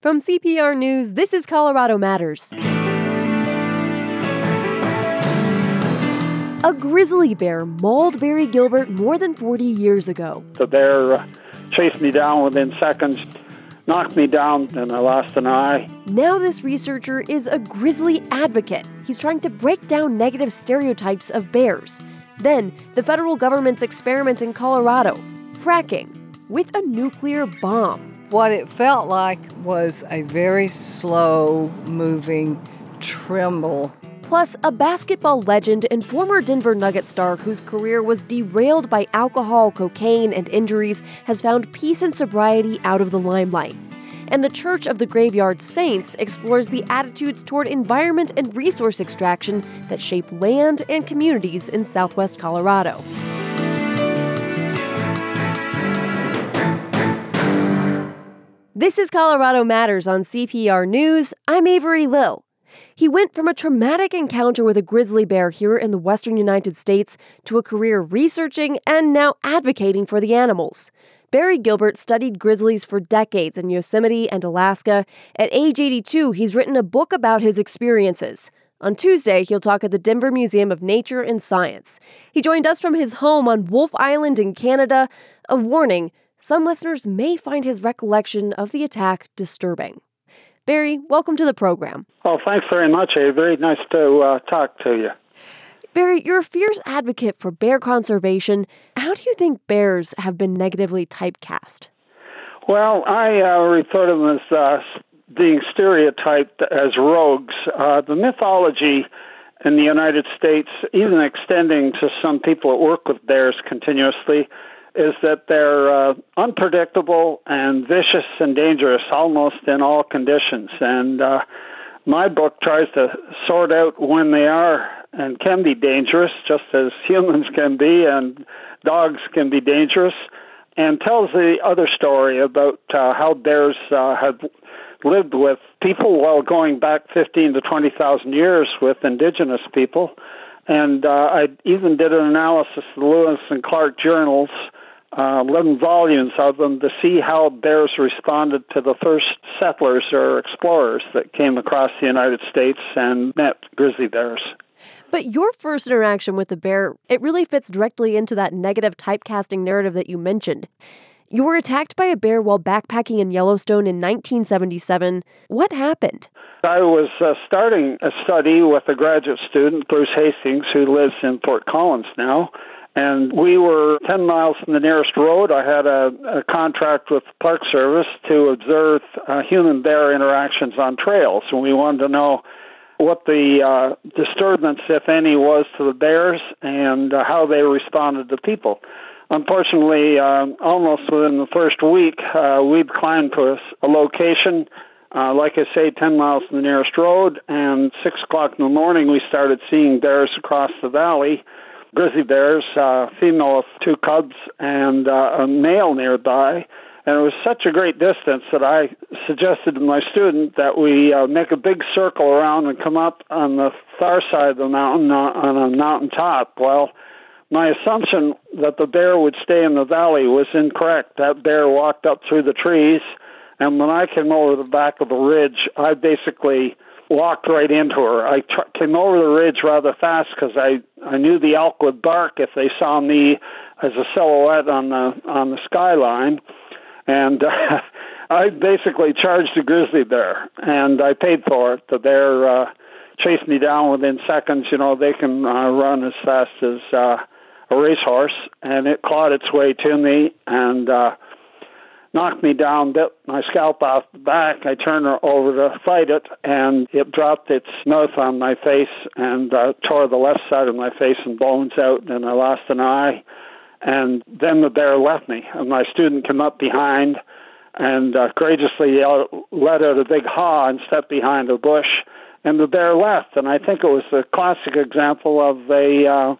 From CPR News, this is Colorado Matters. A grizzly bear mauled Barry Gilbert more than 40 years ago. The bear uh, chased me down within seconds, knocked me down, and I lost an eye. Now, this researcher is a grizzly advocate. He's trying to break down negative stereotypes of bears. Then, the federal government's experiment in Colorado fracking with a nuclear bomb. What it felt like was a very slow moving tremble. Plus, a basketball legend and former Denver Nugget star whose career was derailed by alcohol, cocaine, and injuries has found peace and sobriety out of the limelight. And the Church of the Graveyard Saints explores the attitudes toward environment and resource extraction that shape land and communities in southwest Colorado. This is Colorado Matters on CPR News. I'm Avery Lill. He went from a traumatic encounter with a grizzly bear here in the western United States to a career researching and now advocating for the animals. Barry Gilbert studied grizzlies for decades in Yosemite and Alaska. At age 82, he's written a book about his experiences. On Tuesday, he'll talk at the Denver Museum of Nature and Science. He joined us from his home on Wolfe Island in Canada. A warning some listeners may find his recollection of the attack disturbing. Barry, welcome to the program. Well, thanks very much, Very Nice to uh, talk to you. Barry, you're a fierce advocate for bear conservation. How do you think bears have been negatively typecast? Well, I uh, refer to them as uh, being stereotyped as rogues. Uh, the mythology in the United States, even extending to some people that work with bears continuously, is that they're uh, unpredictable and vicious and dangerous almost in all conditions. And uh, my book tries to sort out when they are and can be dangerous, just as humans can be and dogs can be dangerous, and tells the other story about uh, how bears uh, have lived with people while going back 15 to 20,000 years with indigenous people. And uh, I even did an analysis of the Lewis and Clark journals uh, 11 volumes of them to see how bears responded to the first settlers or explorers that came across the United States and met grizzly bears. But your first interaction with the bear, it really fits directly into that negative typecasting narrative that you mentioned. You were attacked by a bear while backpacking in Yellowstone in 1977. What happened? I was uh, starting a study with a graduate student, Bruce Hastings, who lives in Fort Collins now and we were 10 miles from the nearest road. I had a, a contract with Park Service to observe uh, human bear interactions on trails, and we wanted to know what the uh, disturbance, if any, was to the bears and uh, how they responded to people. Unfortunately, uh, almost within the first week, uh, we'd climbed to a, a location, uh, like I say, 10 miles from the nearest road, and 6 o'clock in the morning, we started seeing bears across the valley grizzly bears, uh, female with two cubs, and uh, a male nearby. And it was such a great distance that I suggested to my student that we uh, make a big circle around and come up on the far side of the mountain uh, on a mountain top. Well, my assumption that the bear would stay in the valley was incorrect. That bear walked up through the trees, and when I came over the back of the ridge, I basically walked right into her. I tr- came over the ridge rather fast because I I knew the elk would bark if they saw me as a silhouette on the on the skyline, and uh, I basically charged a grizzly bear, and I paid for it. The bear uh, chased me down within seconds. You know they can uh, run as fast as uh, a racehorse, and it clawed its way to me and. uh knocked me down, bit my scalp off the back. I turned her over to fight it, and it dropped its mouth on my face and uh, tore the left side of my face and bones out, and I lost an eye. And then the bear left me, and my student came up behind and uh, courageously let out a big haw and stepped behind a bush, and the bear left. And I think it was a classic example of a uh,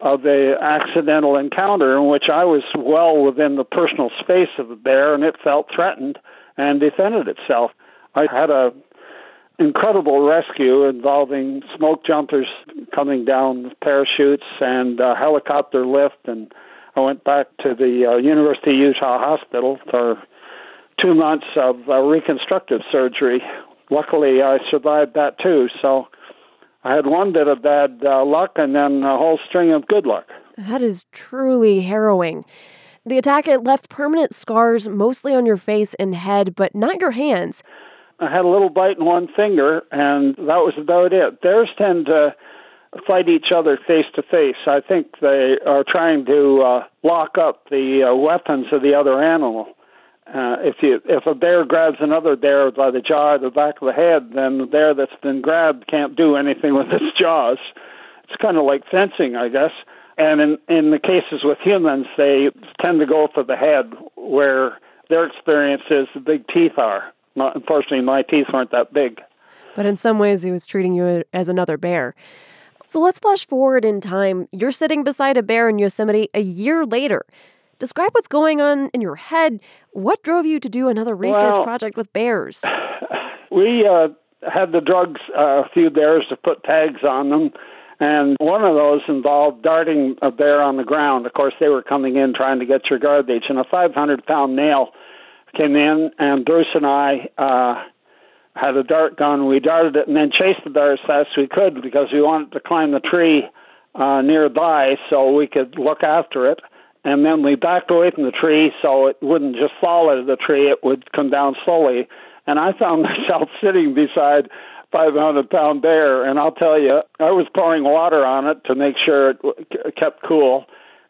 of the accidental encounter in which I was well within the personal space of the bear and it felt threatened and defended itself. I had a incredible rescue involving smoke jumpers coming down with parachutes and a helicopter lift and I went back to the uh, University of Utah Hospital for two months of uh, reconstructive surgery. Luckily, I survived that too. So I had one bit of bad uh, luck and then a whole string of good luck. That is truly harrowing. The attack it left permanent scars mostly on your face and head, but not your hands. I had a little bite in one finger, and that was about it. Bears tend to fight each other face to face. I think they are trying to uh, lock up the uh, weapons of the other animal. Uh, if you if a bear grabs another bear by the jaw or the back of the head, then the bear that's been grabbed can't do anything with its jaws. It's kind of like fencing, I guess. And in in the cases with humans, they tend to go for the head, where their experience is the big teeth are. Not, unfortunately, my teeth aren't that big. But in some ways, he was treating you as another bear. So let's flash forward in time. You're sitting beside a bear in Yosemite a year later. Describe what's going on in your head. What drove you to do another research well, project with bears? We uh, had the drugs, uh, a few bears to put tags on them, and one of those involved darting a bear on the ground. Of course, they were coming in trying to get your garbage, and a 500 pound nail came in, and Bruce and I uh, had a dart gun. We darted it and then chased the bear as fast as we could because we wanted to climb the tree uh, nearby so we could look after it. And then we backed away from the tree so it wouldn't just fall out of the tree, it would come down slowly. And I found myself sitting beside 500 pound bear, and I'll tell you, I was pouring water on it to make sure it kept cool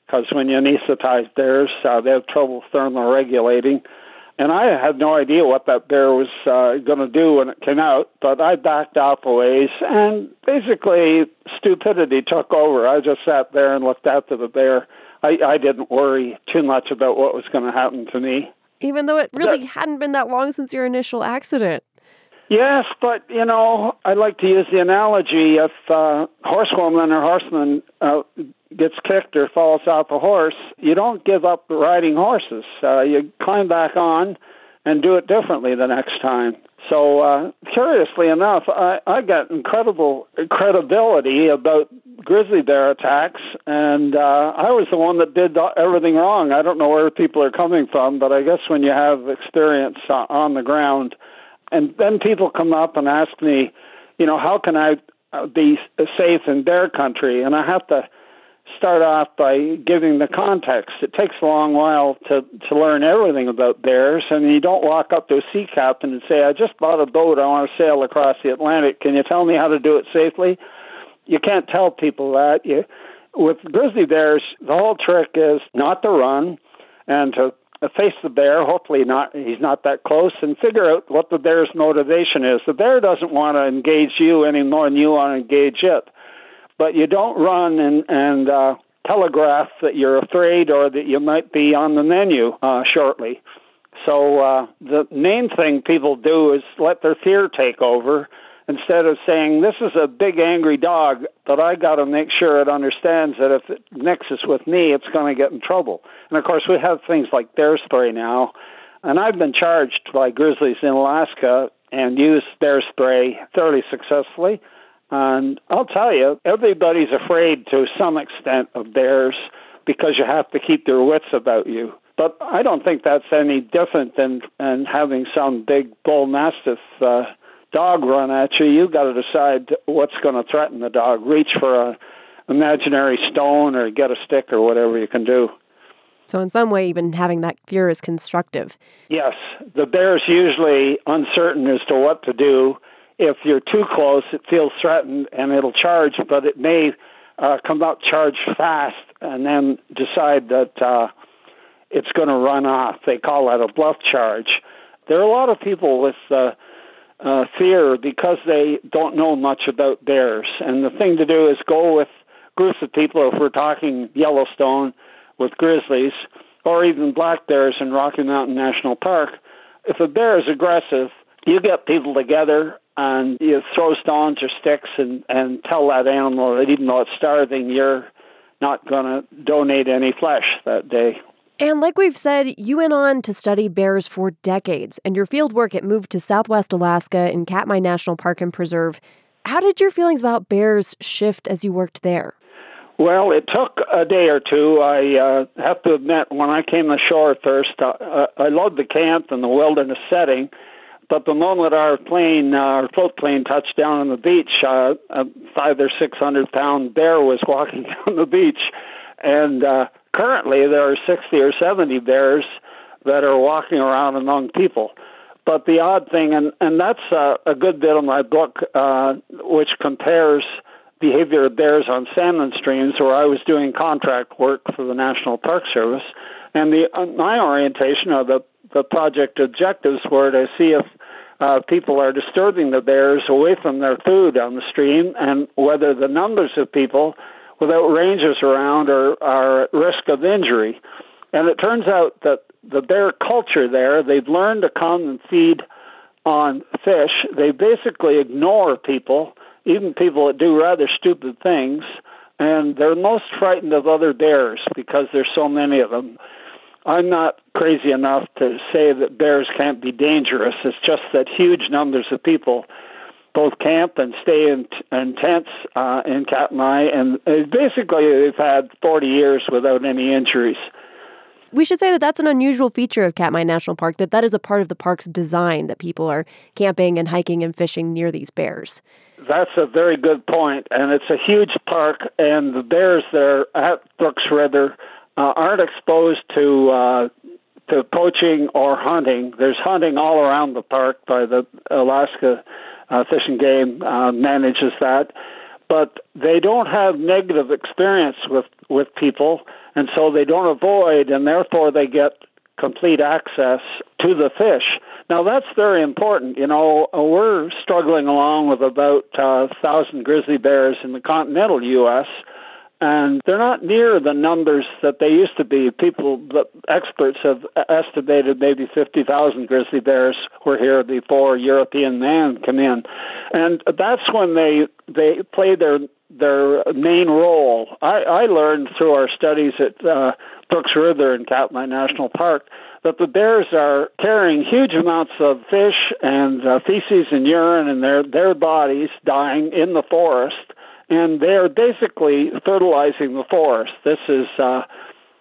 because when you anesthetize bears, uh, they have trouble thermoregulating. And I had no idea what that bear was uh, going to do when it came out, but I backed off a ways, and basically stupidity took over. I just sat there and looked after the bear. I, I didn't worry too much about what was going to happen to me. Even though it really that, hadn't been that long since your initial accident. Yes, but you know, I like to use the analogy: if uh, horsewoman or horseman uh, gets kicked or falls off a horse, you don't give up riding horses. Uh, you climb back on and do it differently the next time. So, uh, curiously enough, I, I got incredible credibility about grizzly bear attacks, and uh, I was the one that did everything wrong. I don't know where people are coming from, but I guess when you have experience uh, on the ground, and then people come up and ask me, you know, how can I uh, be safe in bear country? And I have to start off by giving the context. It takes a long while to to learn everything about bears, and you don't walk up to a sea captain and say, "I just bought a boat. I want to sail across the Atlantic. Can you tell me how to do it safely?" You can't tell people that. You with grizzly bears, the whole trick is not to run and to face the bear. Hopefully, not he's not that close, and figure out what the bear's motivation is. The bear doesn't want to engage you any more than you want to engage it but you don't run and and uh, telegraph that you're afraid or that you might be on the menu uh, shortly. So uh, the main thing people do is let their fear take over instead of saying this is a big angry dog but I got to make sure it understands that if it mixes with me, it's going to get in trouble. And of course, we have things like bear spray now, and I've been charged by grizzlies in Alaska and used bear spray fairly successfully. And I'll tell you, everybody's afraid to some extent of bears because you have to keep their wits about you. But I don't think that's any different than, than having some big bull mastiff uh, dog run at you. You've got to decide what's going to threaten the dog. Reach for a imaginary stone or get a stick or whatever you can do. So, in some way, even having that fear is constructive. Yes. The bear's usually uncertain as to what to do if you're too close, it feels threatened and it'll charge, but it may uh, come out charge fast and then decide that uh, it's going to run off. They call that a bluff charge. There are a lot of people with uh, uh, fear because they don't know much about bears, and the thing to do is go with groups of people. If we're talking Yellowstone with grizzlies or even black bears in Rocky Mountain National Park, if a bear is aggressive, you get people together and you throw stones or sticks and, and tell that animal that even though it's starving, you're not going to donate any flesh that day. And like we've said, you went on to study bears for decades, and your field work it moved to Southwest Alaska in Katmai National Park and Preserve. How did your feelings about bears shift as you worked there? Well, it took a day or two. I uh, have to admit, when I came ashore first, uh, I loved the camp and the wilderness setting. But the moment our plane, uh, our float plane, touched down on the beach, uh, a five or six hundred pound bear was walking down the beach, and uh, currently there are sixty or seventy bears that are walking around among people. But the odd thing, and and that's a good bit of my book, uh, which compares behavior of bears on salmon streams, where I was doing contract work for the National Park Service, and the uh, my orientation of the the project objectives were to see if uh, people are disturbing the bears away from their food on the stream, and whether the numbers of people without rangers around are, are at risk of injury. And it turns out that the bear culture there, they've learned to come and feed on fish. They basically ignore people, even people that do rather stupid things, and they're most frightened of other bears because there's so many of them. I'm not crazy enough to say that bears can't be dangerous. It's just that huge numbers of people both camp and stay in, in tents uh, in Katmai, and basically they've had 40 years without any injuries. We should say that that's an unusual feature of Katmai National Park, that that is a part of the park's design, that people are camping and hiking and fishing near these bears. That's a very good point, and it's a huge park, and the bears there at Brooks River uh, aren't exposed to uh, to poaching or hunting. There's hunting all around the park by the Alaska uh, Fish and Game uh, manages that, but they don't have negative experience with with people and so they don't avoid, and therefore they get complete access to the fish. Now that's very important. You know, we're struggling along with about uh, thousand grizzly bears in the continental U.S. And they're not near the numbers that they used to be. People, the experts have estimated maybe 50,000 grizzly bears were here before European man came in. And that's when they, they play their their main role. I, I learned through our studies at uh, Brooks River in Katmai National Park that the bears are carrying huge amounts of fish and uh, feces and urine in their their bodies, dying in the forest, and they are basically fertilizing the forest. This is uh,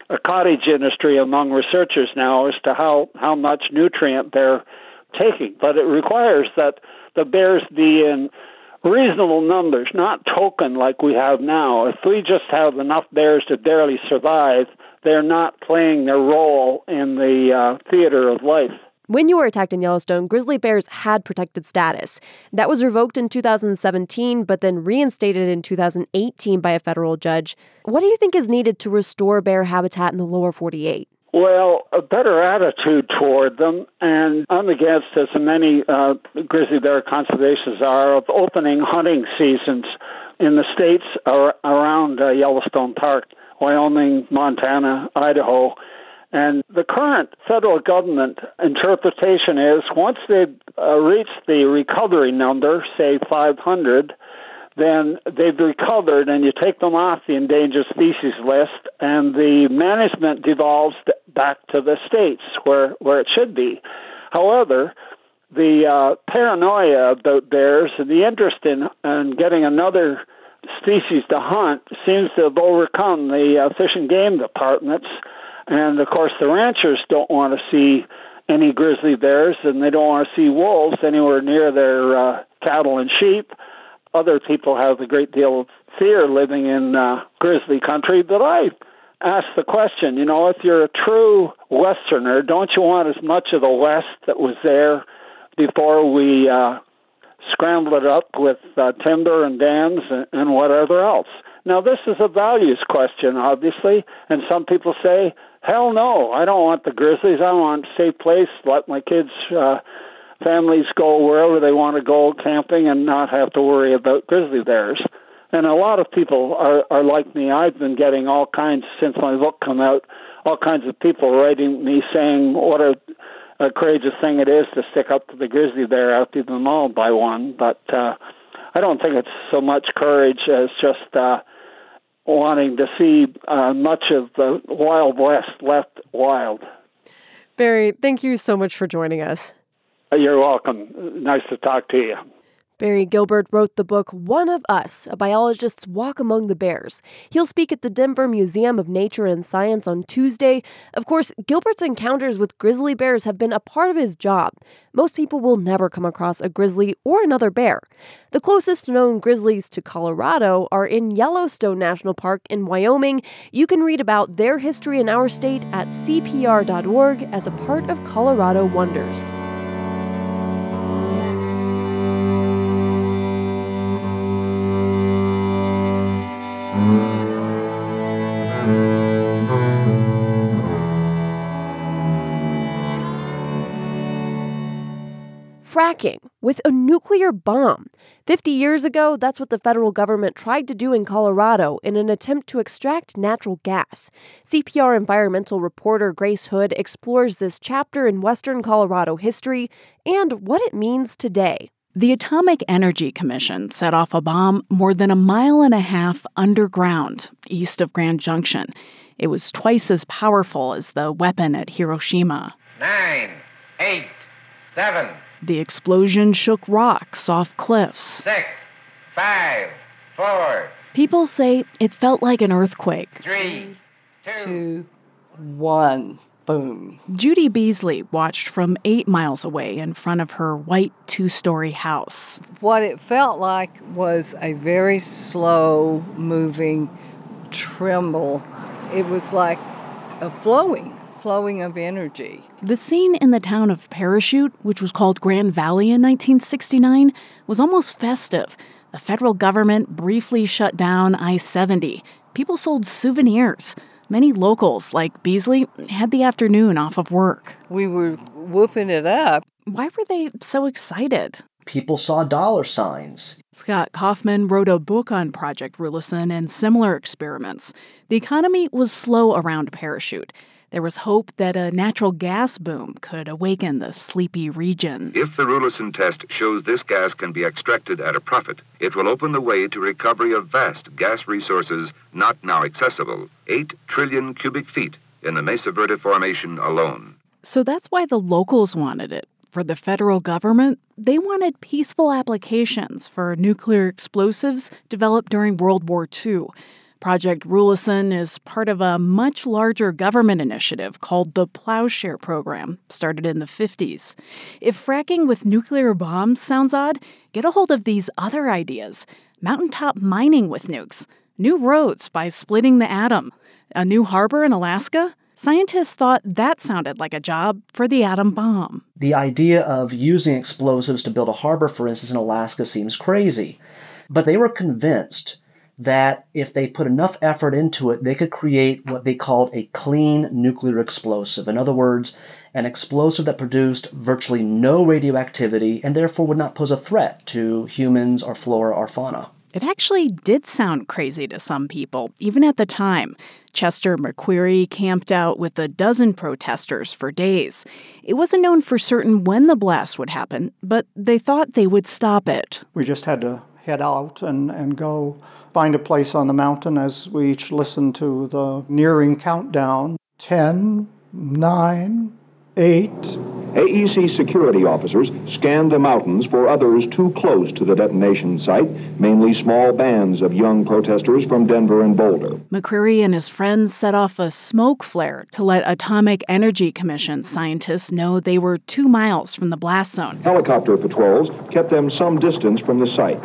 a cottage industry among researchers now as to how how much nutrient they're taking, but it requires that the bears be in reasonable numbers, not token like we have now. If we just have enough bears to barely survive, they're not playing their role in the uh, theater of life. When you were attacked in Yellowstone, grizzly bears had protected status. That was revoked in 2017, but then reinstated in 2018 by a federal judge. What do you think is needed to restore bear habitat in the lower 48? Well, a better attitude toward them, and I'm against, as many uh, grizzly bear conservationists are, of opening hunting seasons in the states ar- around uh, Yellowstone Park, Wyoming, Montana, Idaho. And the current federal government interpretation is once they've uh, reached the recovery number, say 500, then they've recovered and you take them off the endangered species list and the management devolves back to the states where, where it should be. However, the uh, paranoia about bears and the interest in, in getting another species to hunt seems to have overcome the uh, fish and game departments. And of course, the ranchers don't want to see any grizzly bears and they don't want to see wolves anywhere near their uh, cattle and sheep other people have a great deal of fear living in uh, grizzly country. But I ask the question, you know, if you're a true Westerner, don't you want as much of the West that was there before we uh, scrambled it up with uh, timber and dams and, and whatever else? Now, this is a values question, obviously, and some people say, hell no, I don't want the grizzlies. I want a safe place, let my kids uh, families go wherever they want to go camping and not have to worry about grizzly bears. And a lot of people are are like me. I've been getting all kinds since my book come out, all kinds of people writing me saying what a, a courageous thing it is to stick up to the grizzly bear after them mauled by one. But uh, I don't think it's so much courage as just uh, wanting to see uh, much of the Wild West left wild. Barry, thank you so much for joining us. You're welcome. Nice to talk to you. Barry Gilbert wrote the book One of Us, a biologist's walk among the bears. He'll speak at the Denver Museum of Nature and Science on Tuesday. Of course, Gilbert's encounters with grizzly bears have been a part of his job. Most people will never come across a grizzly or another bear. The closest known grizzlies to Colorado are in Yellowstone National Park in Wyoming. You can read about their history in our state at cpr.org as a part of Colorado Wonders. Fracking with a nuclear bomb. 50 years ago, that's what the federal government tried to do in Colorado in an attempt to extract natural gas. CPR environmental reporter Grace Hood explores this chapter in Western Colorado history and what it means today. The Atomic Energy Commission set off a bomb more than a mile and a half underground, east of Grand Junction. It was twice as powerful as the weapon at Hiroshima. Nine, eight, seven, the explosion shook rocks off cliffs. Six, five, four. People say it felt like an earthquake. Three, two, two one. Boom. Judy Beasley watched from eight miles away in front of her white two story house. What it felt like was a very slow moving tremble. It was like a flowing flowing of energy. The scene in the town of Parachute, which was called Grand Valley in 1969, was almost festive. The federal government briefly shut down I 70. People sold souvenirs. Many locals, like Beasley, had the afternoon off of work. We were whooping it up. Why were they so excited? People saw dollar signs. Scott Kaufman wrote a book on Project Rulison and similar experiments. The economy was slow around Parachute. There was hope that a natural gas boom could awaken the sleepy region. If the Rulison test shows this gas can be extracted at a profit, it will open the way to recovery of vast gas resources not now accessible 8 trillion cubic feet in the Mesa Verde Formation alone. So that's why the locals wanted it. For the federal government, they wanted peaceful applications for nuclear explosives developed during World War II. Project Rulison is part of a much larger government initiative called the Plowshare Program, started in the 50s. If fracking with nuclear bombs sounds odd, get a hold of these other ideas mountaintop mining with nukes, new roads by splitting the atom, a new harbor in Alaska. Scientists thought that sounded like a job for the atom bomb. The idea of using explosives to build a harbor, for instance, in Alaska seems crazy. But they were convinced that if they put enough effort into it, they could create what they called a clean nuclear explosive. In other words, an explosive that produced virtually no radioactivity and therefore would not pose a threat to humans or flora or fauna. It actually did sound crazy to some people, even at the time. Chester McQuarrie camped out with a dozen protesters for days. It wasn't known for certain when the blast would happen, but they thought they would stop it. We just had to head out and, and go find a place on the mountain as we each listen to the nearing countdown 10, 9, 8. AEC security officers scanned the mountains for others too close to the detonation site, mainly small bands of young protesters from Denver and Boulder. McQuarrie and his friends set off a smoke flare to let Atomic Energy Commission scientists know they were two miles from the blast zone. Helicopter patrols kept them some distance from the site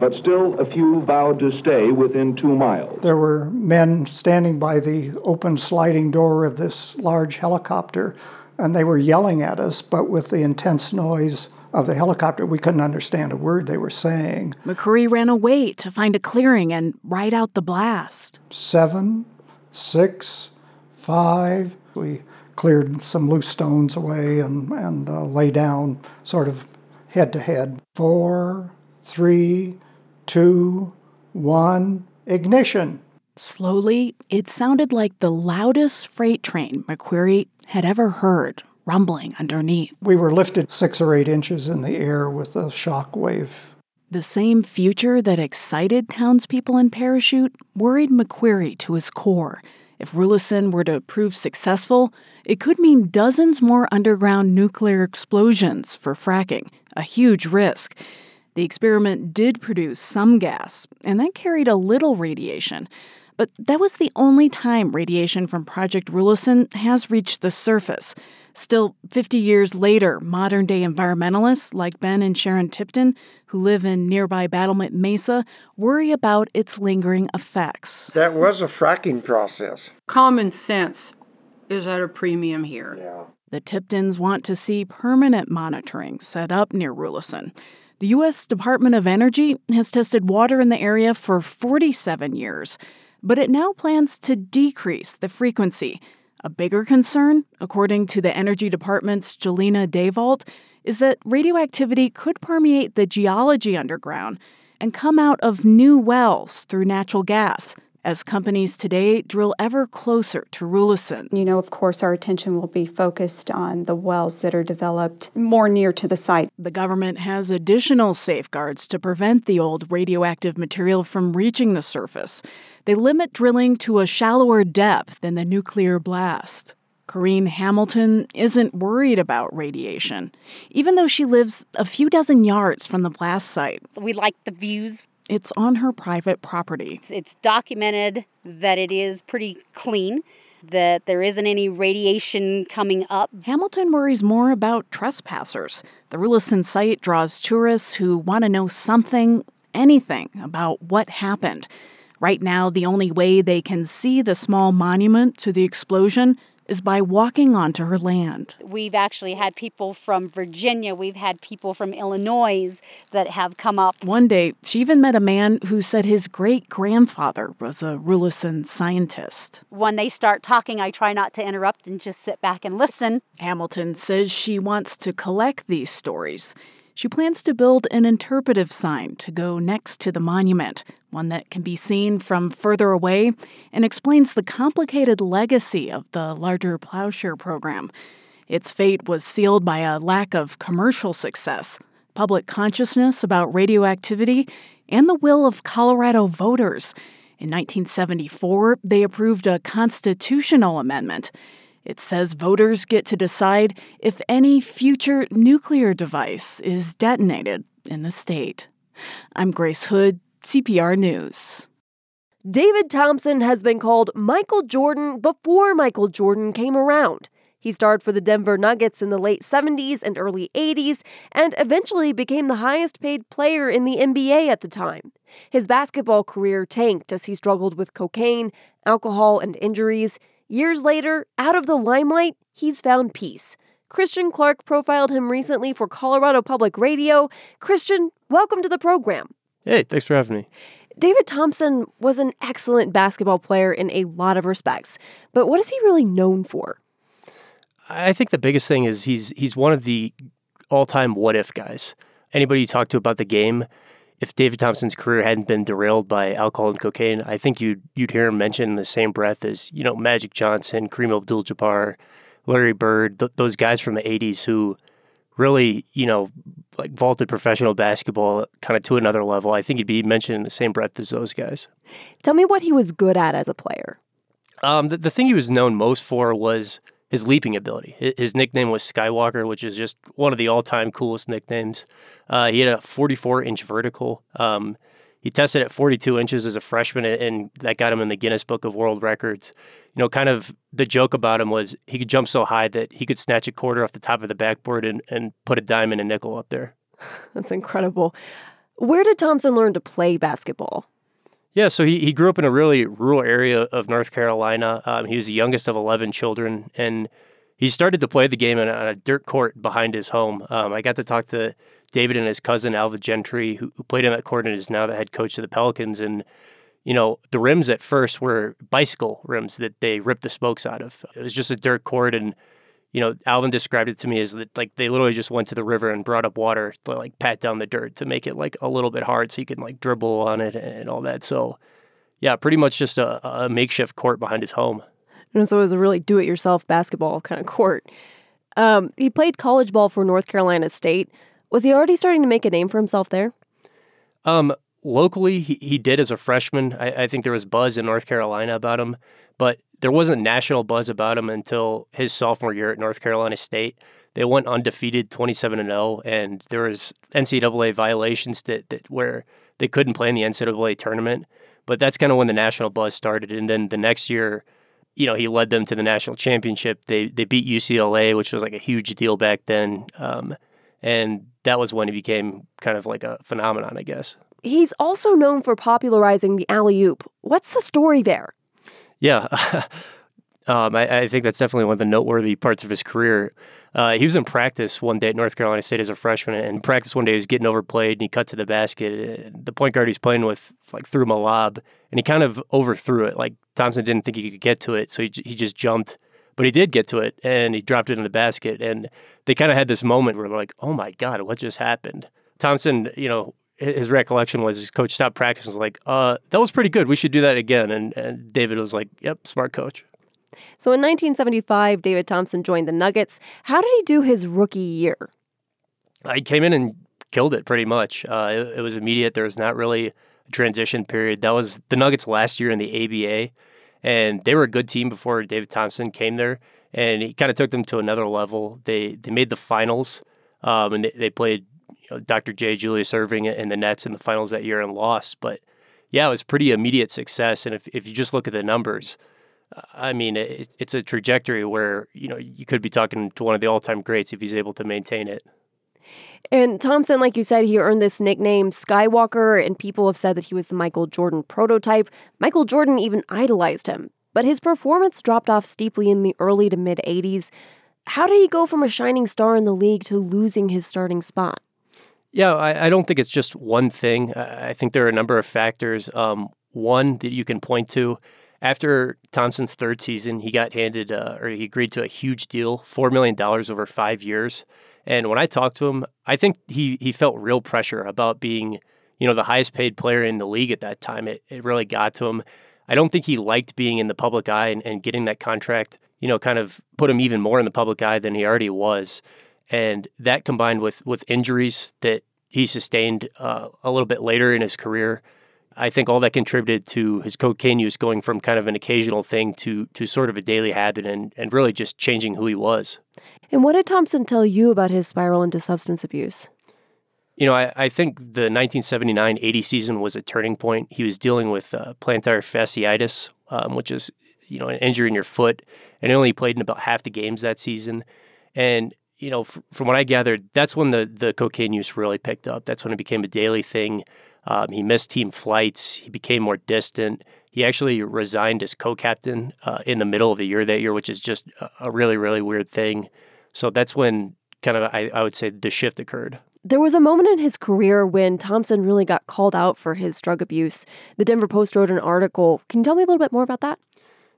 but still a few vowed to stay within two miles. There were men standing by the open sliding door of this large helicopter, and they were yelling at us, but with the intense noise of the helicopter, we couldn't understand a word they were saying. McQuarrie ran away to find a clearing and ride out the blast. Seven, six, five. We cleared some loose stones away and, and uh, lay down sort of head to head. Four, three, two, one, ignition. Slowly, it sounded like the loudest freight train McQuarrie had ever heard rumbling underneath. We were lifted six or eight inches in the air with a shock wave. The same future that excited townspeople in Parachute worried McQuarrie to his core. If Rulison were to prove successful, it could mean dozens more underground nuclear explosions for fracking, a huge risk. The experiment did produce some gas, and that carried a little radiation. But that was the only time radiation from Project Rulison has reached the surface. Still, 50 years later, modern day environmentalists like Ben and Sharon Tipton, who live in nearby Battlement Mesa, worry about its lingering effects. That was a fracking process. Common sense is at a premium here. Yeah. The Tiptons want to see permanent monitoring set up near Rulison. The U.S. Department of Energy has tested water in the area for 47 years, but it now plans to decrease the frequency. A bigger concern, according to the Energy Department's Jelena Dayvault, is that radioactivity could permeate the geology underground and come out of new wells through natural gas as companies today drill ever closer to Rulison. You know, of course, our attention will be focused on the wells that are developed more near to the site. The government has additional safeguards to prevent the old radioactive material from reaching the surface. They limit drilling to a shallower depth than the nuclear blast. Corrine Hamilton isn't worried about radiation, even though she lives a few dozen yards from the blast site. We like the views. It's on her private property. It's, it's documented that it is pretty clean, that there isn't any radiation coming up. Hamilton worries more about trespassers. The Rulison site draws tourists who want to know something, anything about what happened. Right now, the only way they can see the small monument to the explosion is by walking onto her land. We've actually had people from Virginia, we've had people from Illinois that have come up. One day, she even met a man who said his great grandfather was a Rulison scientist. When they start talking, I try not to interrupt and just sit back and listen. Hamilton says she wants to collect these stories. She plans to build an interpretive sign to go next to the monument, one that can be seen from further away and explains the complicated legacy of the larger plowshare program. Its fate was sealed by a lack of commercial success, public consciousness about radioactivity, and the will of Colorado voters. In 1974, they approved a constitutional amendment. It says voters get to decide if any future nuclear device is detonated in the state. I'm Grace Hood, CPR News. David Thompson has been called Michael Jordan before Michael Jordan came around. He starred for the Denver Nuggets in the late 70s and early 80s and eventually became the highest paid player in the NBA at the time. His basketball career tanked as he struggled with cocaine, alcohol, and injuries. Years later, out of the limelight, he's found peace. Christian Clark profiled him recently for Colorado Public Radio. Christian, welcome to the program. Hey, thanks for having me. David Thompson was an excellent basketball player in a lot of respects, but what is he really known for? I think the biggest thing is he's he's one of the all-time what if guys. Anybody you talk to about the game, if David Thompson's career hadn't been derailed by alcohol and cocaine, I think you'd you'd hear him mentioned in the same breath as you know Magic Johnson, Kareem Abdul-Jabbar, Larry Bird, th- those guys from the '80s who really you know like vaulted professional basketball kind of to another level. I think he'd be mentioned in the same breath as those guys. Tell me what he was good at as a player. Um, the, the thing he was known most for was his leaping ability. His nickname was Skywalker, which is just one of the all-time coolest nicknames. Uh, he had a 44-inch vertical. Um, he tested at 42 inches as a freshman, and that got him in the Guinness Book of World Records. You know, kind of the joke about him was he could jump so high that he could snatch a quarter off the top of the backboard and, and put a dime and a nickel up there. That's incredible. Where did Thompson learn to play basketball? Yeah, so he, he grew up in a really rural area of North Carolina. Um, he was the youngest of 11 children, and he started to play the game on a dirt court behind his home. Um, I got to talk to David and his cousin, Alvin Gentry, who, who played in that court and is now the head coach of the Pelicans. And, you know, the rims at first were bicycle rims that they ripped the spokes out of. It was just a dirt court, and you know, Alvin described it to me as that like they literally just went to the river and brought up water to like pat down the dirt to make it like a little bit hard so you can like dribble on it and all that. So, yeah, pretty much just a, a makeshift court behind his home. And so it was a really do it yourself basketball kind of court. Um, he played college ball for North Carolina State. Was he already starting to make a name for himself there? Um, locally, he, he did as a freshman. I, I think there was buzz in North Carolina about him, but there wasn't national buzz about him until his sophomore year at North Carolina State. they went undefeated, twenty seven and zero, and there was NCAA violations that, that where they couldn't play in the NCAA tournament. But that's kind of when the national buzz started, and then the next year, you know, he led them to the national championship. They they beat UCLA, which was like a huge deal back then, um, and that was when he became kind of like a phenomenon, I guess. He's also known for popularizing the alley oop. What's the story there? Yeah. um, I, I, think that's definitely one of the noteworthy parts of his career. Uh, he was in practice one day at North Carolina State as a freshman, and practice one day he was getting overplayed and he cut to the basket. The point guard he's playing with like threw him a lob, and he kind of overthrew it. Like Thompson didn't think he could get to it, so he he just jumped, but he did get to it and he dropped it in the basket. And they kind of had this moment where they're like, "Oh my god, what just happened?" Thompson, you know, his recollection was his coach stopped practice and was like, uh, that was pretty good. We should do that again. And, and David was like, yep, smart coach. So in 1975, David Thompson joined the Nuggets. How did he do his rookie year? I came in and killed it pretty much. Uh, it, it was immediate. There was not really a transition period. That was the Nuggets last year in the ABA, and they were a good team before David Thompson came there, and he kind of took them to another level. They they made the finals, um, and they, they played you know, Dr. J. Julius Erving and the Nets in the finals that year and lost. But yeah, it was pretty immediate success. And if, if you just look at the numbers, I mean, it, it's a trajectory where you know you could be talking to one of the all-time greats if he's able to maintain it. And Thompson, like you said, he earned this nickname Skywalker, and people have said that he was the Michael Jordan prototype. Michael Jordan even idolized him, but his performance dropped off steeply in the early to mid 80s. How did he go from a shining star in the league to losing his starting spot? Yeah, I, I, don't think it's just one thing. I think there are a number of factors. Um, one that you can point to after Thompson's third season, he got handed uh, or he agreed to a huge deal, four million dollars over five years. And when I talked to him, I think he he felt real pressure about being, you know, the highest paid player in the league at that time. It it really got to him. I don't think he liked being in the public eye and, and getting that contract, you know, kind of put him even more in the public eye than he already was and that combined with with injuries that he sustained uh, a little bit later in his career, I think all that contributed to his cocaine use going from kind of an occasional thing to to sort of a daily habit and and really just changing who he was. And what did Thompson tell you about his spiral into substance abuse? You know, I, I think the 1979-80 season was a turning point. He was dealing with uh, plantar fasciitis, um, which is you know an injury in your foot, and he only played in about half the games that season. And you know, f- from what I gathered, that's when the the cocaine use really picked up. That's when it became a daily thing. Um, he missed team flights. He became more distant. He actually resigned as co-captain uh, in the middle of the year that year, which is just a really, really weird thing. So that's when kind of I, I would say the shift occurred. There was a moment in his career when Thompson really got called out for his drug abuse. The Denver Post wrote an article. Can you tell me a little bit more about that?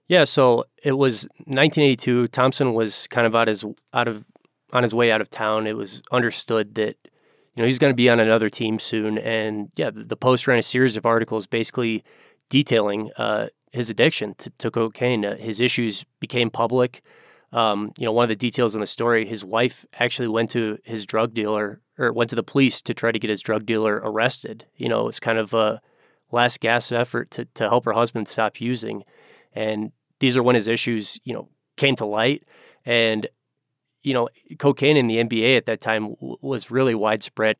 Yeah, so it was 1982. Thompson was kind of out his out of on his way out of town. It was understood that you know he's going to be on another team soon, and yeah, the, Post ran a series of articles basically detailing uh, his addiction to, to cocaine. Uh, his issues became public. Um, you know, one of the details in the story, his wife actually went to his drug dealer or went to the police to try to get his drug dealer arrested. You know, it's kind of a last gasp effort to, to help her husband stop using. And these are when his issues, you know, came to light. And you know, cocaine in the NBA at that time w- was really widespread.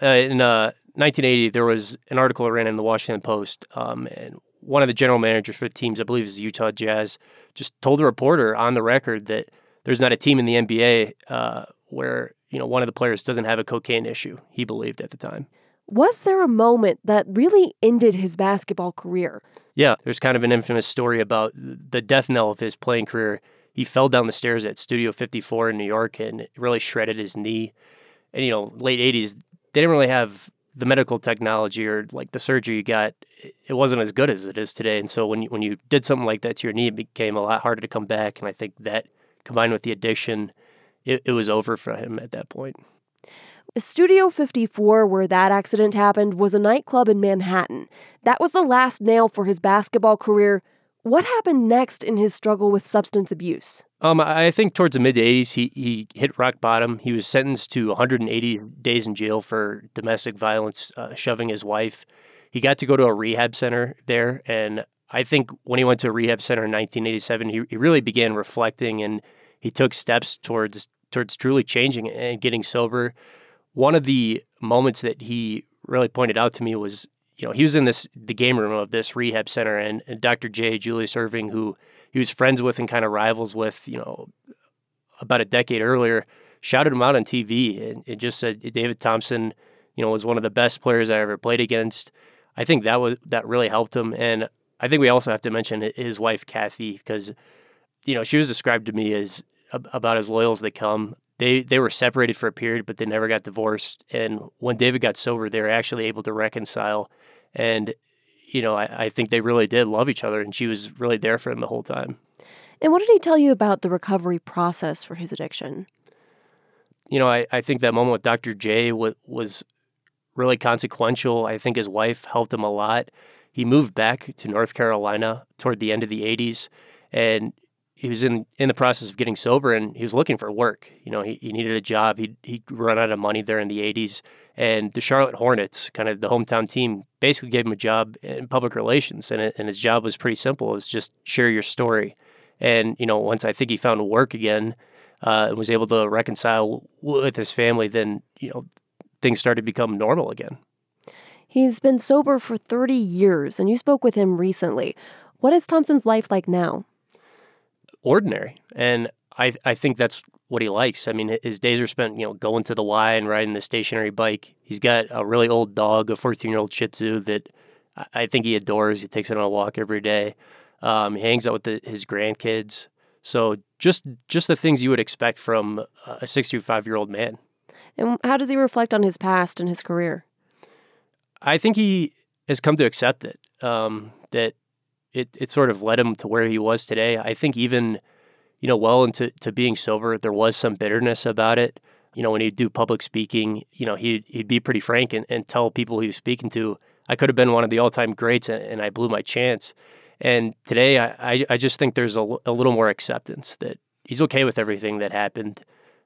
Uh, in uh, 1980, there was an article that ran in the Washington Post, um, and one of the general managers for the teams, I believe, is Utah Jazz, just told a reporter on the record that there's not a team in the NBA uh, where you know one of the players doesn't have a cocaine issue. He believed at the time. Was there a moment that really ended his basketball career? Yeah, there's kind of an infamous story about the death knell of his playing career he fell down the stairs at Studio 54 in New York and really shredded his knee. And you know, late 80s, they didn't really have the medical technology or like the surgery you got. It wasn't as good as it is today. And so when you, when you did something like that to your knee, it became a lot harder to come back. And I think that combined with the addiction, it, it was over for him at that point. Studio 54, where that accident happened, was a nightclub in Manhattan. That was the last nail for his basketball career, what happened next in his struggle with substance abuse? Um, I think towards the mid 80s, he, he hit rock bottom. He was sentenced to 180 days in jail for domestic violence, uh, shoving his wife. He got to go to a rehab center there. And I think when he went to a rehab center in 1987, he, he really began reflecting and he took steps towards towards truly changing and getting sober. One of the moments that he really pointed out to me was, you know, he was in this the game room of this rehab center, and, and Dr. J. Julius Erving, who he was friends with and kind of rivals with, you know, about a decade earlier, shouted him out on TV and, and just said David Thompson, you know, was one of the best players I ever played against. I think that was that really helped him, and I think we also have to mention his wife Kathy because, you know, she was described to me as about as loyal as they come. They they were separated for a period, but they never got divorced. And when David got sober, they were actually able to reconcile. And you know, I, I think they really did love each other, and she was really there for him the whole time. And what did he tell you about the recovery process for his addiction? You know, I, I think that moment with Dr. J w- was really consequential. I think his wife helped him a lot. He moved back to North Carolina toward the end of the 80s, and he was in in the process of getting sober and he was looking for work. You know, he, he needed a job. He he run out of money there in the 80s, and the Charlotte Hornets, kind of the hometown team, basically gave him a job in public relations, and it, and his job was pretty simple. It was just share your story. And you know, once I think he found work again, uh, and was able to reconcile with his family, then you know things started to become normal again. He's been sober for 30 years, and you spoke with him recently. What is Thompson's life like now? Ordinary. And I I think that's what he likes. I mean, his days are spent, you know, going to the Y and riding the stationary bike. He's got a really old dog, a 14 year old Shih Tzu that I think he adores. He takes it on a walk every day. Um, he hangs out with the, his grandkids. So just just the things you would expect from a 65 year old man. And how does he reflect on his past and his career? I think he has come to accept it. Um, that it it sort of led him to where he was today. I think even you know well into to being sober, there was some bitterness about it. You know, when he'd do public speaking, you know, he'd he'd be pretty frank and, and tell people he was speaking to, I could have been one of the all time greats, and, and, I blew my chance. And today, I, I, I just think there's a, a little more acceptance that he's okay with everything that happened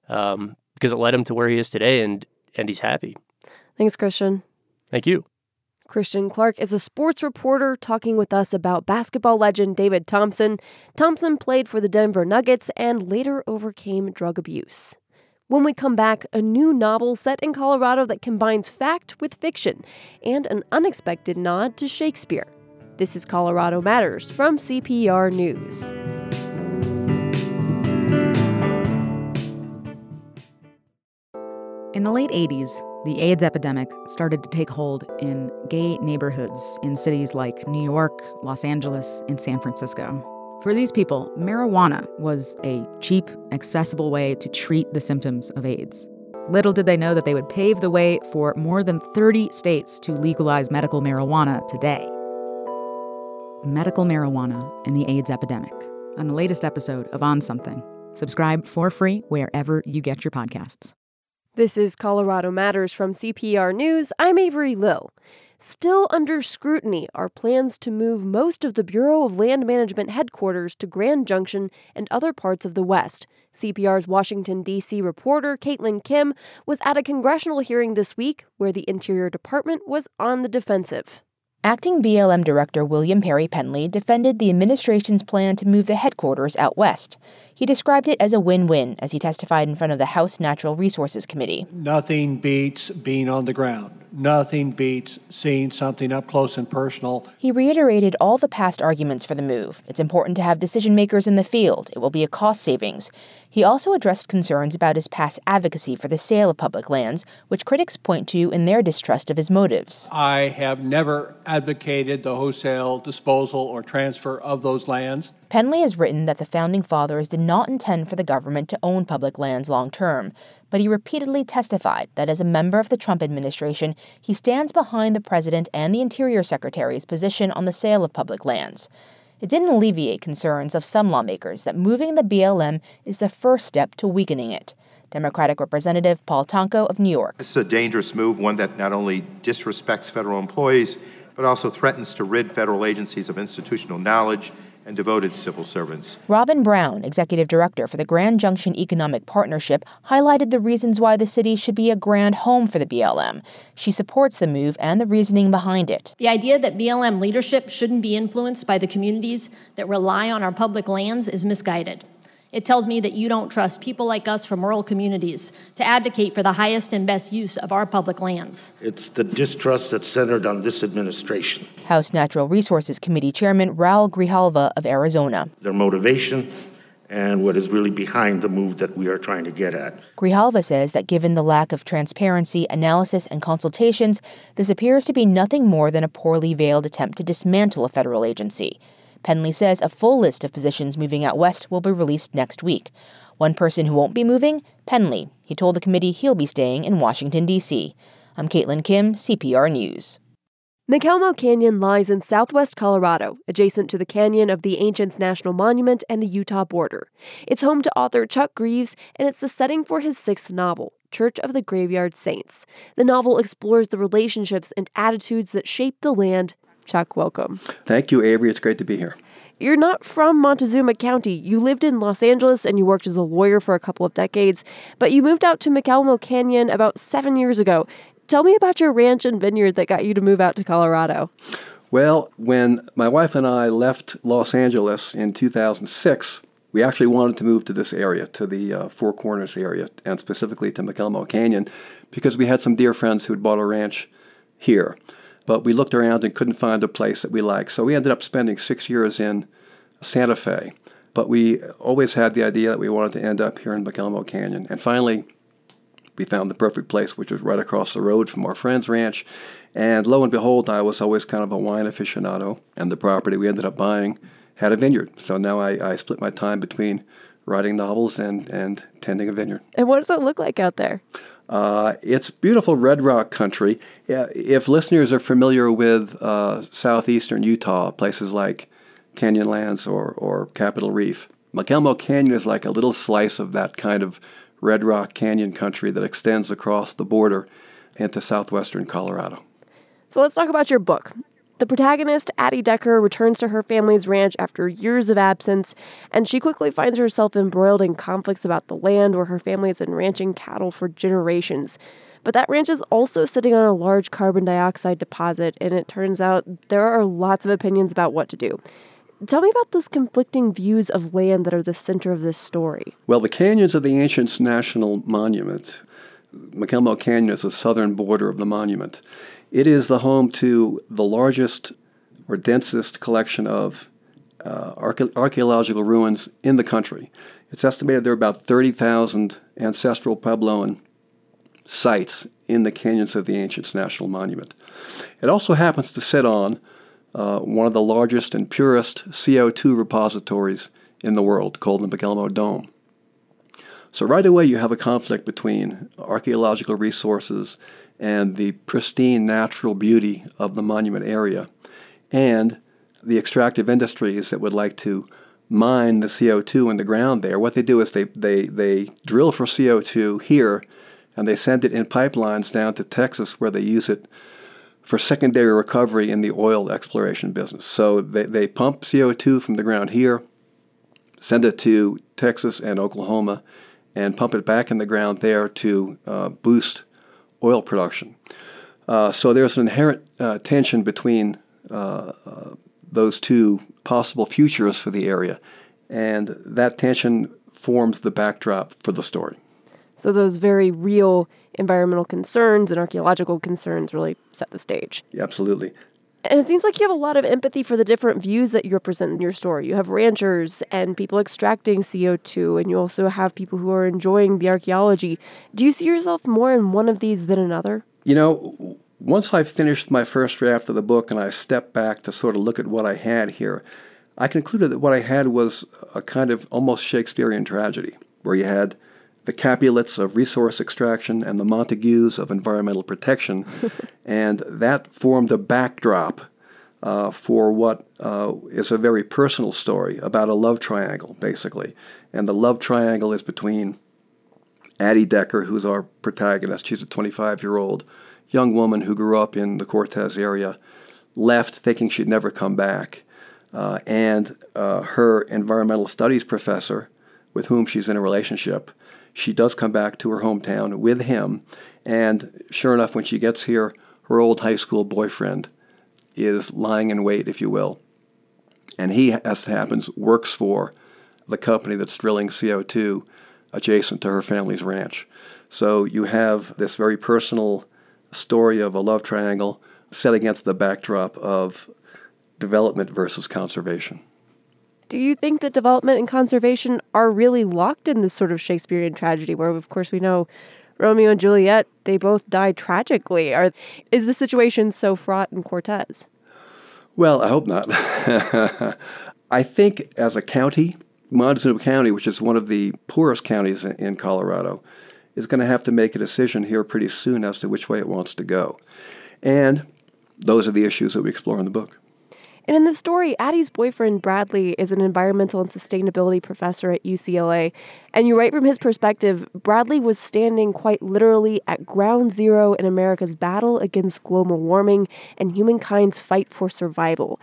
um, because it led him to where he is today, and and he's happy. Thanks, Christian. Thank you. Christian Clark is a sports reporter talking with us about basketball legend David Thompson. Thompson played for the Denver Nuggets and later overcame drug abuse. When we come back, a new novel set in Colorado that combines fact with fiction and an unexpected nod to Shakespeare. This is Colorado Matters from CPR News. In the late 80s, the AIDS epidemic started to take hold in gay neighborhoods in cities like New York, Los Angeles, and San Francisco. For these people, marijuana was a cheap, accessible way to treat the symptoms of AIDS. Little did they know that they would pave the way for more than 30 states to legalize medical marijuana today. Medical marijuana and the AIDS epidemic on the latest episode of On Something. Subscribe for free wherever you get your podcasts. This is Colorado Matters from CPR News. I'm Avery Lill. Still under scrutiny are plans to move most of the Bureau of Land Management headquarters to Grand Junction and other parts of the West. CPR's Washington, D.C. reporter Caitlyn Kim was at a congressional hearing this week where the Interior Department was on the defensive. Acting BLM Director William Perry Pendley defended the administration's plan to move the headquarters out west. He described it as a win win as he testified in front of the House Natural Resources Committee. Nothing beats being on the ground. Nothing beats seeing something up close and personal. He reiterated all the past arguments for the move. It's important to have decision makers in the field. It will be a cost savings. He also addressed concerns about his past advocacy for the sale of public lands, which critics point to in their distrust of his motives. I have never advocated the wholesale disposal or transfer of those lands. Pendley has written that the founding fathers did not intend for the government to own public lands long term, but he repeatedly testified that as a member of the Trump administration, he stands behind the president and the Interior Secretary's position on the sale of public lands. It didn't alleviate concerns of some lawmakers that moving the BLM is the first step to weakening it. Democratic Representative Paul Tonko of New York. This is a dangerous move, one that not only disrespects federal employees, but also threatens to rid federal agencies of institutional knowledge and devoted civil servants. Robin Brown, executive director for the Grand Junction Economic Partnership, highlighted the reasons why the city should be a grand home for the BLM. She supports the move and the reasoning behind it. The idea that BLM leadership shouldn't be influenced by the communities that rely on our public lands is misguided. It tells me that you don't trust people like us from rural communities to advocate for the highest and best use of our public lands. It's the distrust that's centered on this administration. House Natural Resources Committee Chairman Raul Grijalva of Arizona. Their motivation and what is really behind the move that we are trying to get at. Grijalva says that given the lack of transparency, analysis, and consultations, this appears to be nothing more than a poorly veiled attempt to dismantle a federal agency. Pendley says a full list of positions moving out west will be released next week. One person who won't be moving? Pendley. He told the committee he'll be staying in Washington, D.C. I'm Caitlyn Kim, CPR News. McElmo Canyon lies in southwest Colorado, adjacent to the Canyon of the Ancients National Monument and the Utah border. It's home to author Chuck Greaves, and it's the setting for his sixth novel, Church of the Graveyard Saints. The novel explores the relationships and attitudes that shape the land. Chuck, welcome. Thank you, Avery. It's great to be here. You're not from Montezuma County. You lived in Los Angeles and you worked as a lawyer for a couple of decades, but you moved out to McElmo Canyon about seven years ago. Tell me about your ranch and vineyard that got you to move out to Colorado. Well, when my wife and I left Los Angeles in 2006, we actually wanted to move to this area, to the uh, Four Corners area, and specifically to McElmo Canyon, because we had some dear friends who had bought a ranch here. But we looked around and couldn't find a place that we liked. So we ended up spending six years in Santa Fe. But we always had the idea that we wanted to end up here in McElmo Canyon. And finally, we found the perfect place, which was right across the road from our friend's ranch. And lo and behold, I was always kind of a wine aficionado, and the property we ended up buying had a vineyard. So now I, I split my time between writing novels and, and tending a vineyard. And what does it look like out there? Uh, it's beautiful red rock country. If listeners are familiar with uh, southeastern Utah, places like Canyonlands or, or Capitol Reef, McElmo Canyon is like a little slice of that kind of Red Rock Canyon country that extends across the border into southwestern Colorado. So let's talk about your book. The protagonist, Addie Decker, returns to her family's ranch after years of absence, and she quickly finds herself embroiled in conflicts about the land where her family has been ranching cattle for generations. But that ranch is also sitting on a large carbon dioxide deposit, and it turns out there are lots of opinions about what to do. Tell me about those conflicting views of land that are the center of this story. Well, the Canyons of the Ancients National Monument, McElmo Canyon is the southern border of the monument. It is the home to the largest or densest collection of uh, arche- archaeological ruins in the country. It's estimated there are about 30,000 ancestral Puebloan sites in the Canyons of the Ancients National Monument. It also happens to sit on uh, one of the largest and purest CO2 repositories in the world, called the McElmo Dome. So, right away, you have a conflict between archaeological resources and the pristine natural beauty of the monument area and the extractive industries that would like to mine the CO2 in the ground there. What they do is they, they, they drill for CO2 here and they send it in pipelines down to Texas where they use it for secondary recovery in the oil exploration business. So they, they pump CO2 from the ground here, send it to Texas and Oklahoma, and pump it back in the ground there to uh, boost oil production. Uh, so there's an inherent uh, tension between uh, uh, those two possible futures for the area, and that tension forms the backdrop for the story. So those very real environmental concerns and archaeological concerns really set the stage. Yeah, absolutely. And it seems like you have a lot of empathy for the different views that you represent in your story. You have ranchers and people extracting CO2, and you also have people who are enjoying the archaeology. Do you see yourself more in one of these than another? You know, once I finished my first draft of the book and I stepped back to sort of look at what I had here, I concluded that what I had was a kind of almost Shakespearean tragedy, where you had the Capulets of resource extraction and the Montagues of environmental protection, and that formed a backdrop uh, for what uh, is a very personal story about a love triangle, basically. And the love triangle is between Addie Decker, who's our protagonist. She's a 25 year old young woman who grew up in the Cortez area, left thinking she'd never come back, uh, and uh, her environmental studies professor, with whom she's in a relationship she does come back to her hometown with him. And sure enough, when she gets here, her old high school boyfriend is lying in wait, if you will. And he, as it happens, works for the company that's drilling CO2 adjacent to her family's ranch. So you have this very personal story of a love triangle set against the backdrop of development versus conservation. Do you think that development and conservation are really locked in this sort of Shakespearean tragedy where, of course, we know Romeo and Juliet, they both die tragically? Are, is the situation so fraught in Cortez? Well, I hope not. I think as a county, Montezuma County, which is one of the poorest counties in Colorado, is going to have to make a decision here pretty soon as to which way it wants to go. And those are the issues that we explore in the book. And in the story, Addie's boyfriend, Bradley, is an environmental and sustainability professor at UCLA. And you write from his perspective, Bradley was standing quite literally at ground zero in America's battle against global warming and humankind's fight for survival.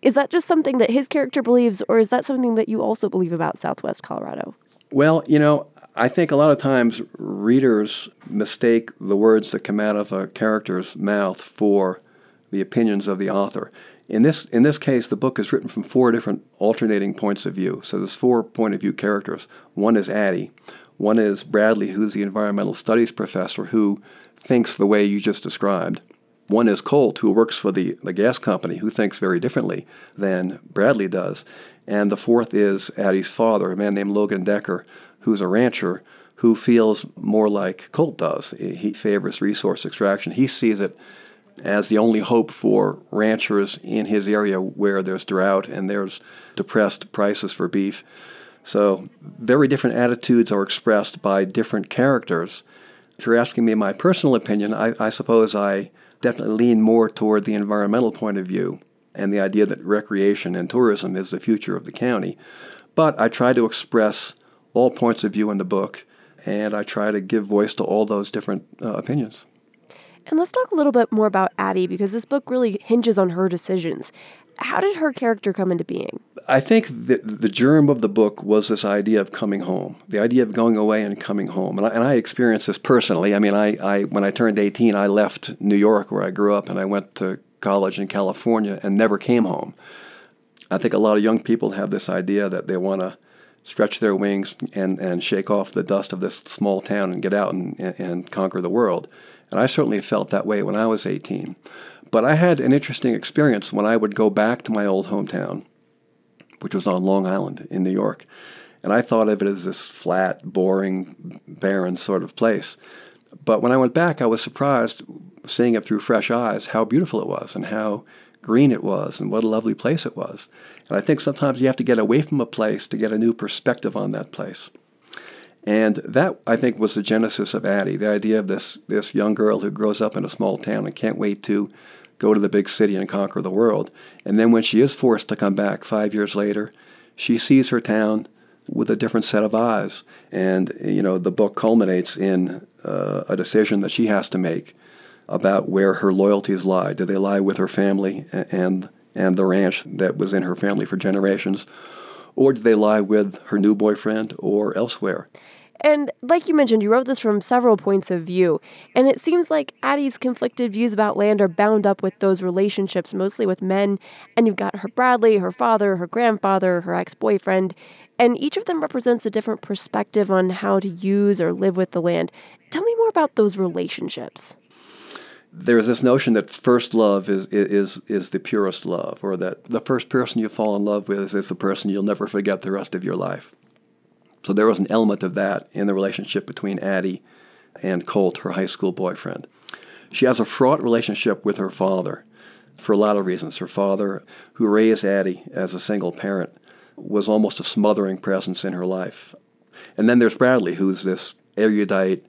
Is that just something that his character believes, or is that something that you also believe about Southwest Colorado? Well, you know, I think a lot of times readers mistake the words that come out of a character's mouth for the opinions of the author. In this, in this case, the book is written from four different alternating points of view. So there's four point of view characters. One is Addie. One is Bradley, who's the environmental studies professor who thinks the way you just described. One is Colt, who works for the, the gas company, who thinks very differently than Bradley does. And the fourth is Addie's father, a man named Logan Decker, who's a rancher who feels more like Colt does. He favors resource extraction. He sees it as the only hope for ranchers in his area where there's drought and there's depressed prices for beef. So, very different attitudes are expressed by different characters. If you're asking me my personal opinion, I, I suppose I definitely lean more toward the environmental point of view and the idea that recreation and tourism is the future of the county. But I try to express all points of view in the book, and I try to give voice to all those different uh, opinions. And let's talk a little bit more about Addie because this book really hinges on her decisions. How did her character come into being? I think the, the germ of the book was this idea of coming home, the idea of going away and coming home. And I, and I experienced this personally. I mean, I, I, when I turned 18, I left New York, where I grew up, and I went to college in California and never came home. I think a lot of young people have this idea that they want to stretch their wings and, and shake off the dust of this small town and get out and, and conquer the world. And I certainly felt that way when I was 18. But I had an interesting experience when I would go back to my old hometown, which was on Long Island in New York. And I thought of it as this flat, boring, barren sort of place. But when I went back, I was surprised, seeing it through fresh eyes, how beautiful it was and how green it was and what a lovely place it was. And I think sometimes you have to get away from a place to get a new perspective on that place. And that, I think, was the genesis of Addie, the idea of this, this young girl who grows up in a small town and can't wait to go to the big city and conquer the world. And then when she is forced to come back five years later, she sees her town with a different set of eyes. And, you know, the book culminates in uh, a decision that she has to make about where her loyalties lie. Do they lie with her family and, and the ranch that was in her family for generations? Or do they lie with her new boyfriend or elsewhere? And like you mentioned, you wrote this from several points of view. And it seems like Addie's conflicted views about land are bound up with those relationships, mostly with men. And you've got her Bradley, her father, her grandfather, her ex boyfriend. And each of them represents a different perspective on how to use or live with the land. Tell me more about those relationships. There's this notion that first love is, is, is the purest love, or that the first person you fall in love with is the person you'll never forget the rest of your life. So there was an element of that in the relationship between Addie and Colt, her high school boyfriend. She has a fraught relationship with her father for a lot of reasons. Her father, who raised Addie as a single parent, was almost a smothering presence in her life. And then there's Bradley, who's this erudite,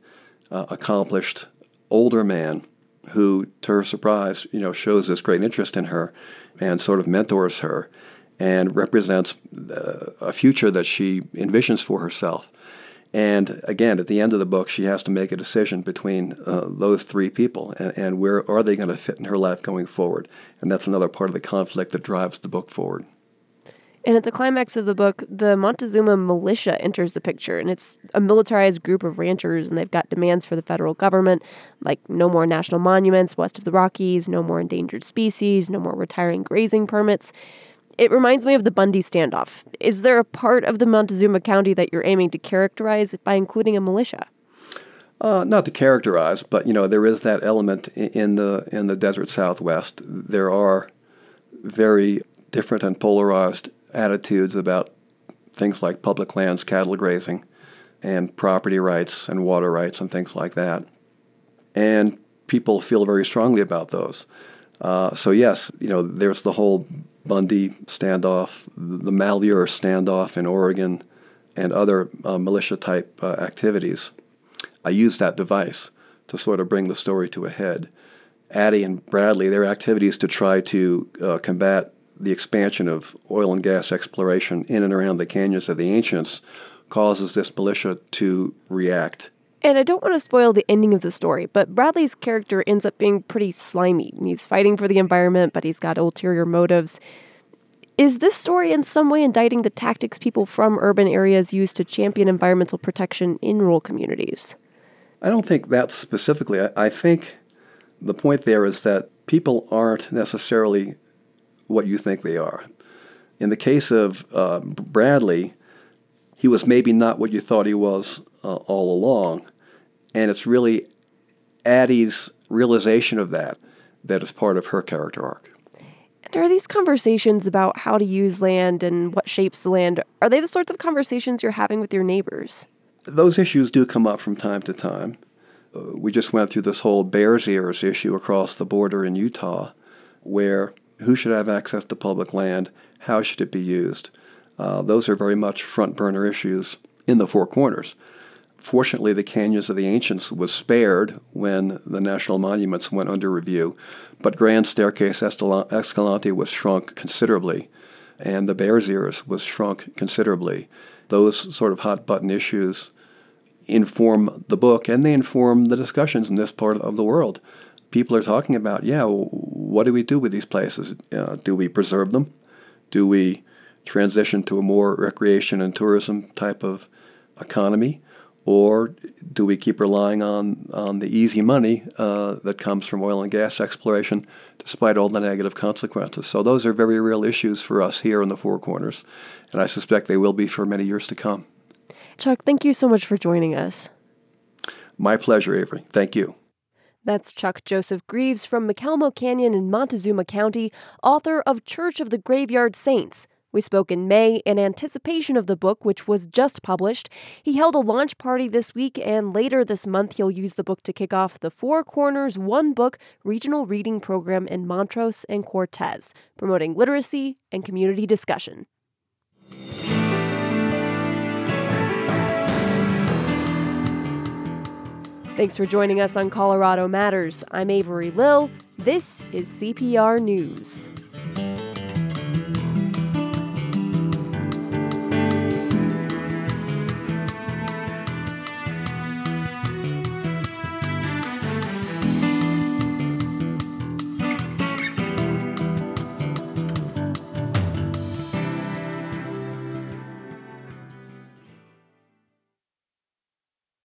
uh, accomplished older man who, to her surprise, you know, shows this great interest in her and sort of mentors her and represents uh, a future that she envisions for herself. And again, at the end of the book, she has to make a decision between uh, those three people and, and where are they going to fit in her life going forward. And that's another part of the conflict that drives the book forward. And at the climax of the book, the Montezuma militia enters the picture, and it's a militarized group of ranchers, and they've got demands for the federal government, like no more national monuments west of the Rockies, no more endangered species, no more retiring grazing permits. It reminds me of the Bundy standoff. Is there a part of the Montezuma County that you're aiming to characterize by including a militia? Uh, not to characterize, but you know there is that element in the in the desert Southwest. There are very different and polarized attitudes about things like public lands, cattle grazing, and property rights and water rights and things like that. And people feel very strongly about those. Uh, so yes, you know there's the whole Bundy standoff, the Malheur standoff in Oregon, and other uh, militia type uh, activities. I use that device to sort of bring the story to a head. Addie and Bradley, their activities to try to uh, combat the expansion of oil and gas exploration in and around the canyons of the ancients causes this militia to react. And I don't want to spoil the ending of the story, but Bradley's character ends up being pretty slimy. He's fighting for the environment, but he's got ulterior motives. Is this story in some way indicting the tactics people from urban areas use to champion environmental protection in rural communities? I don't think that specifically. I, I think the point there is that people aren't necessarily what you think they are. In the case of uh, Bradley, he was maybe not what you thought he was uh, all along, and it's really Addie's realization of that that is part of her character arc. And are these conversations about how to use land and what shapes the land, are they the sorts of conversations you're having with your neighbors? Those issues do come up from time to time. Uh, we just went through this whole Bears Ears issue across the border in Utah, where who should have access to public land? How should it be used? Uh, those are very much front burner issues in the Four Corners. Fortunately, the Canyons of the Ancients was spared when the national monuments went under review, but Grand Staircase Escalante was shrunk considerably, and the Bears Ears was shrunk considerably. Those sort of hot button issues inform the book and they inform the discussions in this part of the world. People are talking about, yeah, what do we do with these places? Uh, do we preserve them? Do we transition to a more recreation and tourism type of economy? Or do we keep relying on, on the easy money uh, that comes from oil and gas exploration despite all the negative consequences? So, those are very real issues for us here in the Four Corners, and I suspect they will be for many years to come. Chuck, thank you so much for joining us. My pleasure, Avery. Thank you. That's Chuck Joseph Greaves from McElmo Canyon in Montezuma County, author of Church of the Graveyard Saints. We spoke in May in anticipation of the book, which was just published. He held a launch party this week, and later this month, he'll use the book to kick off the Four Corners One Book regional reading program in Montrose and Cortez, promoting literacy and community discussion. Thanks for joining us on Colorado Matters. I'm Avery Lill. This is CPR News.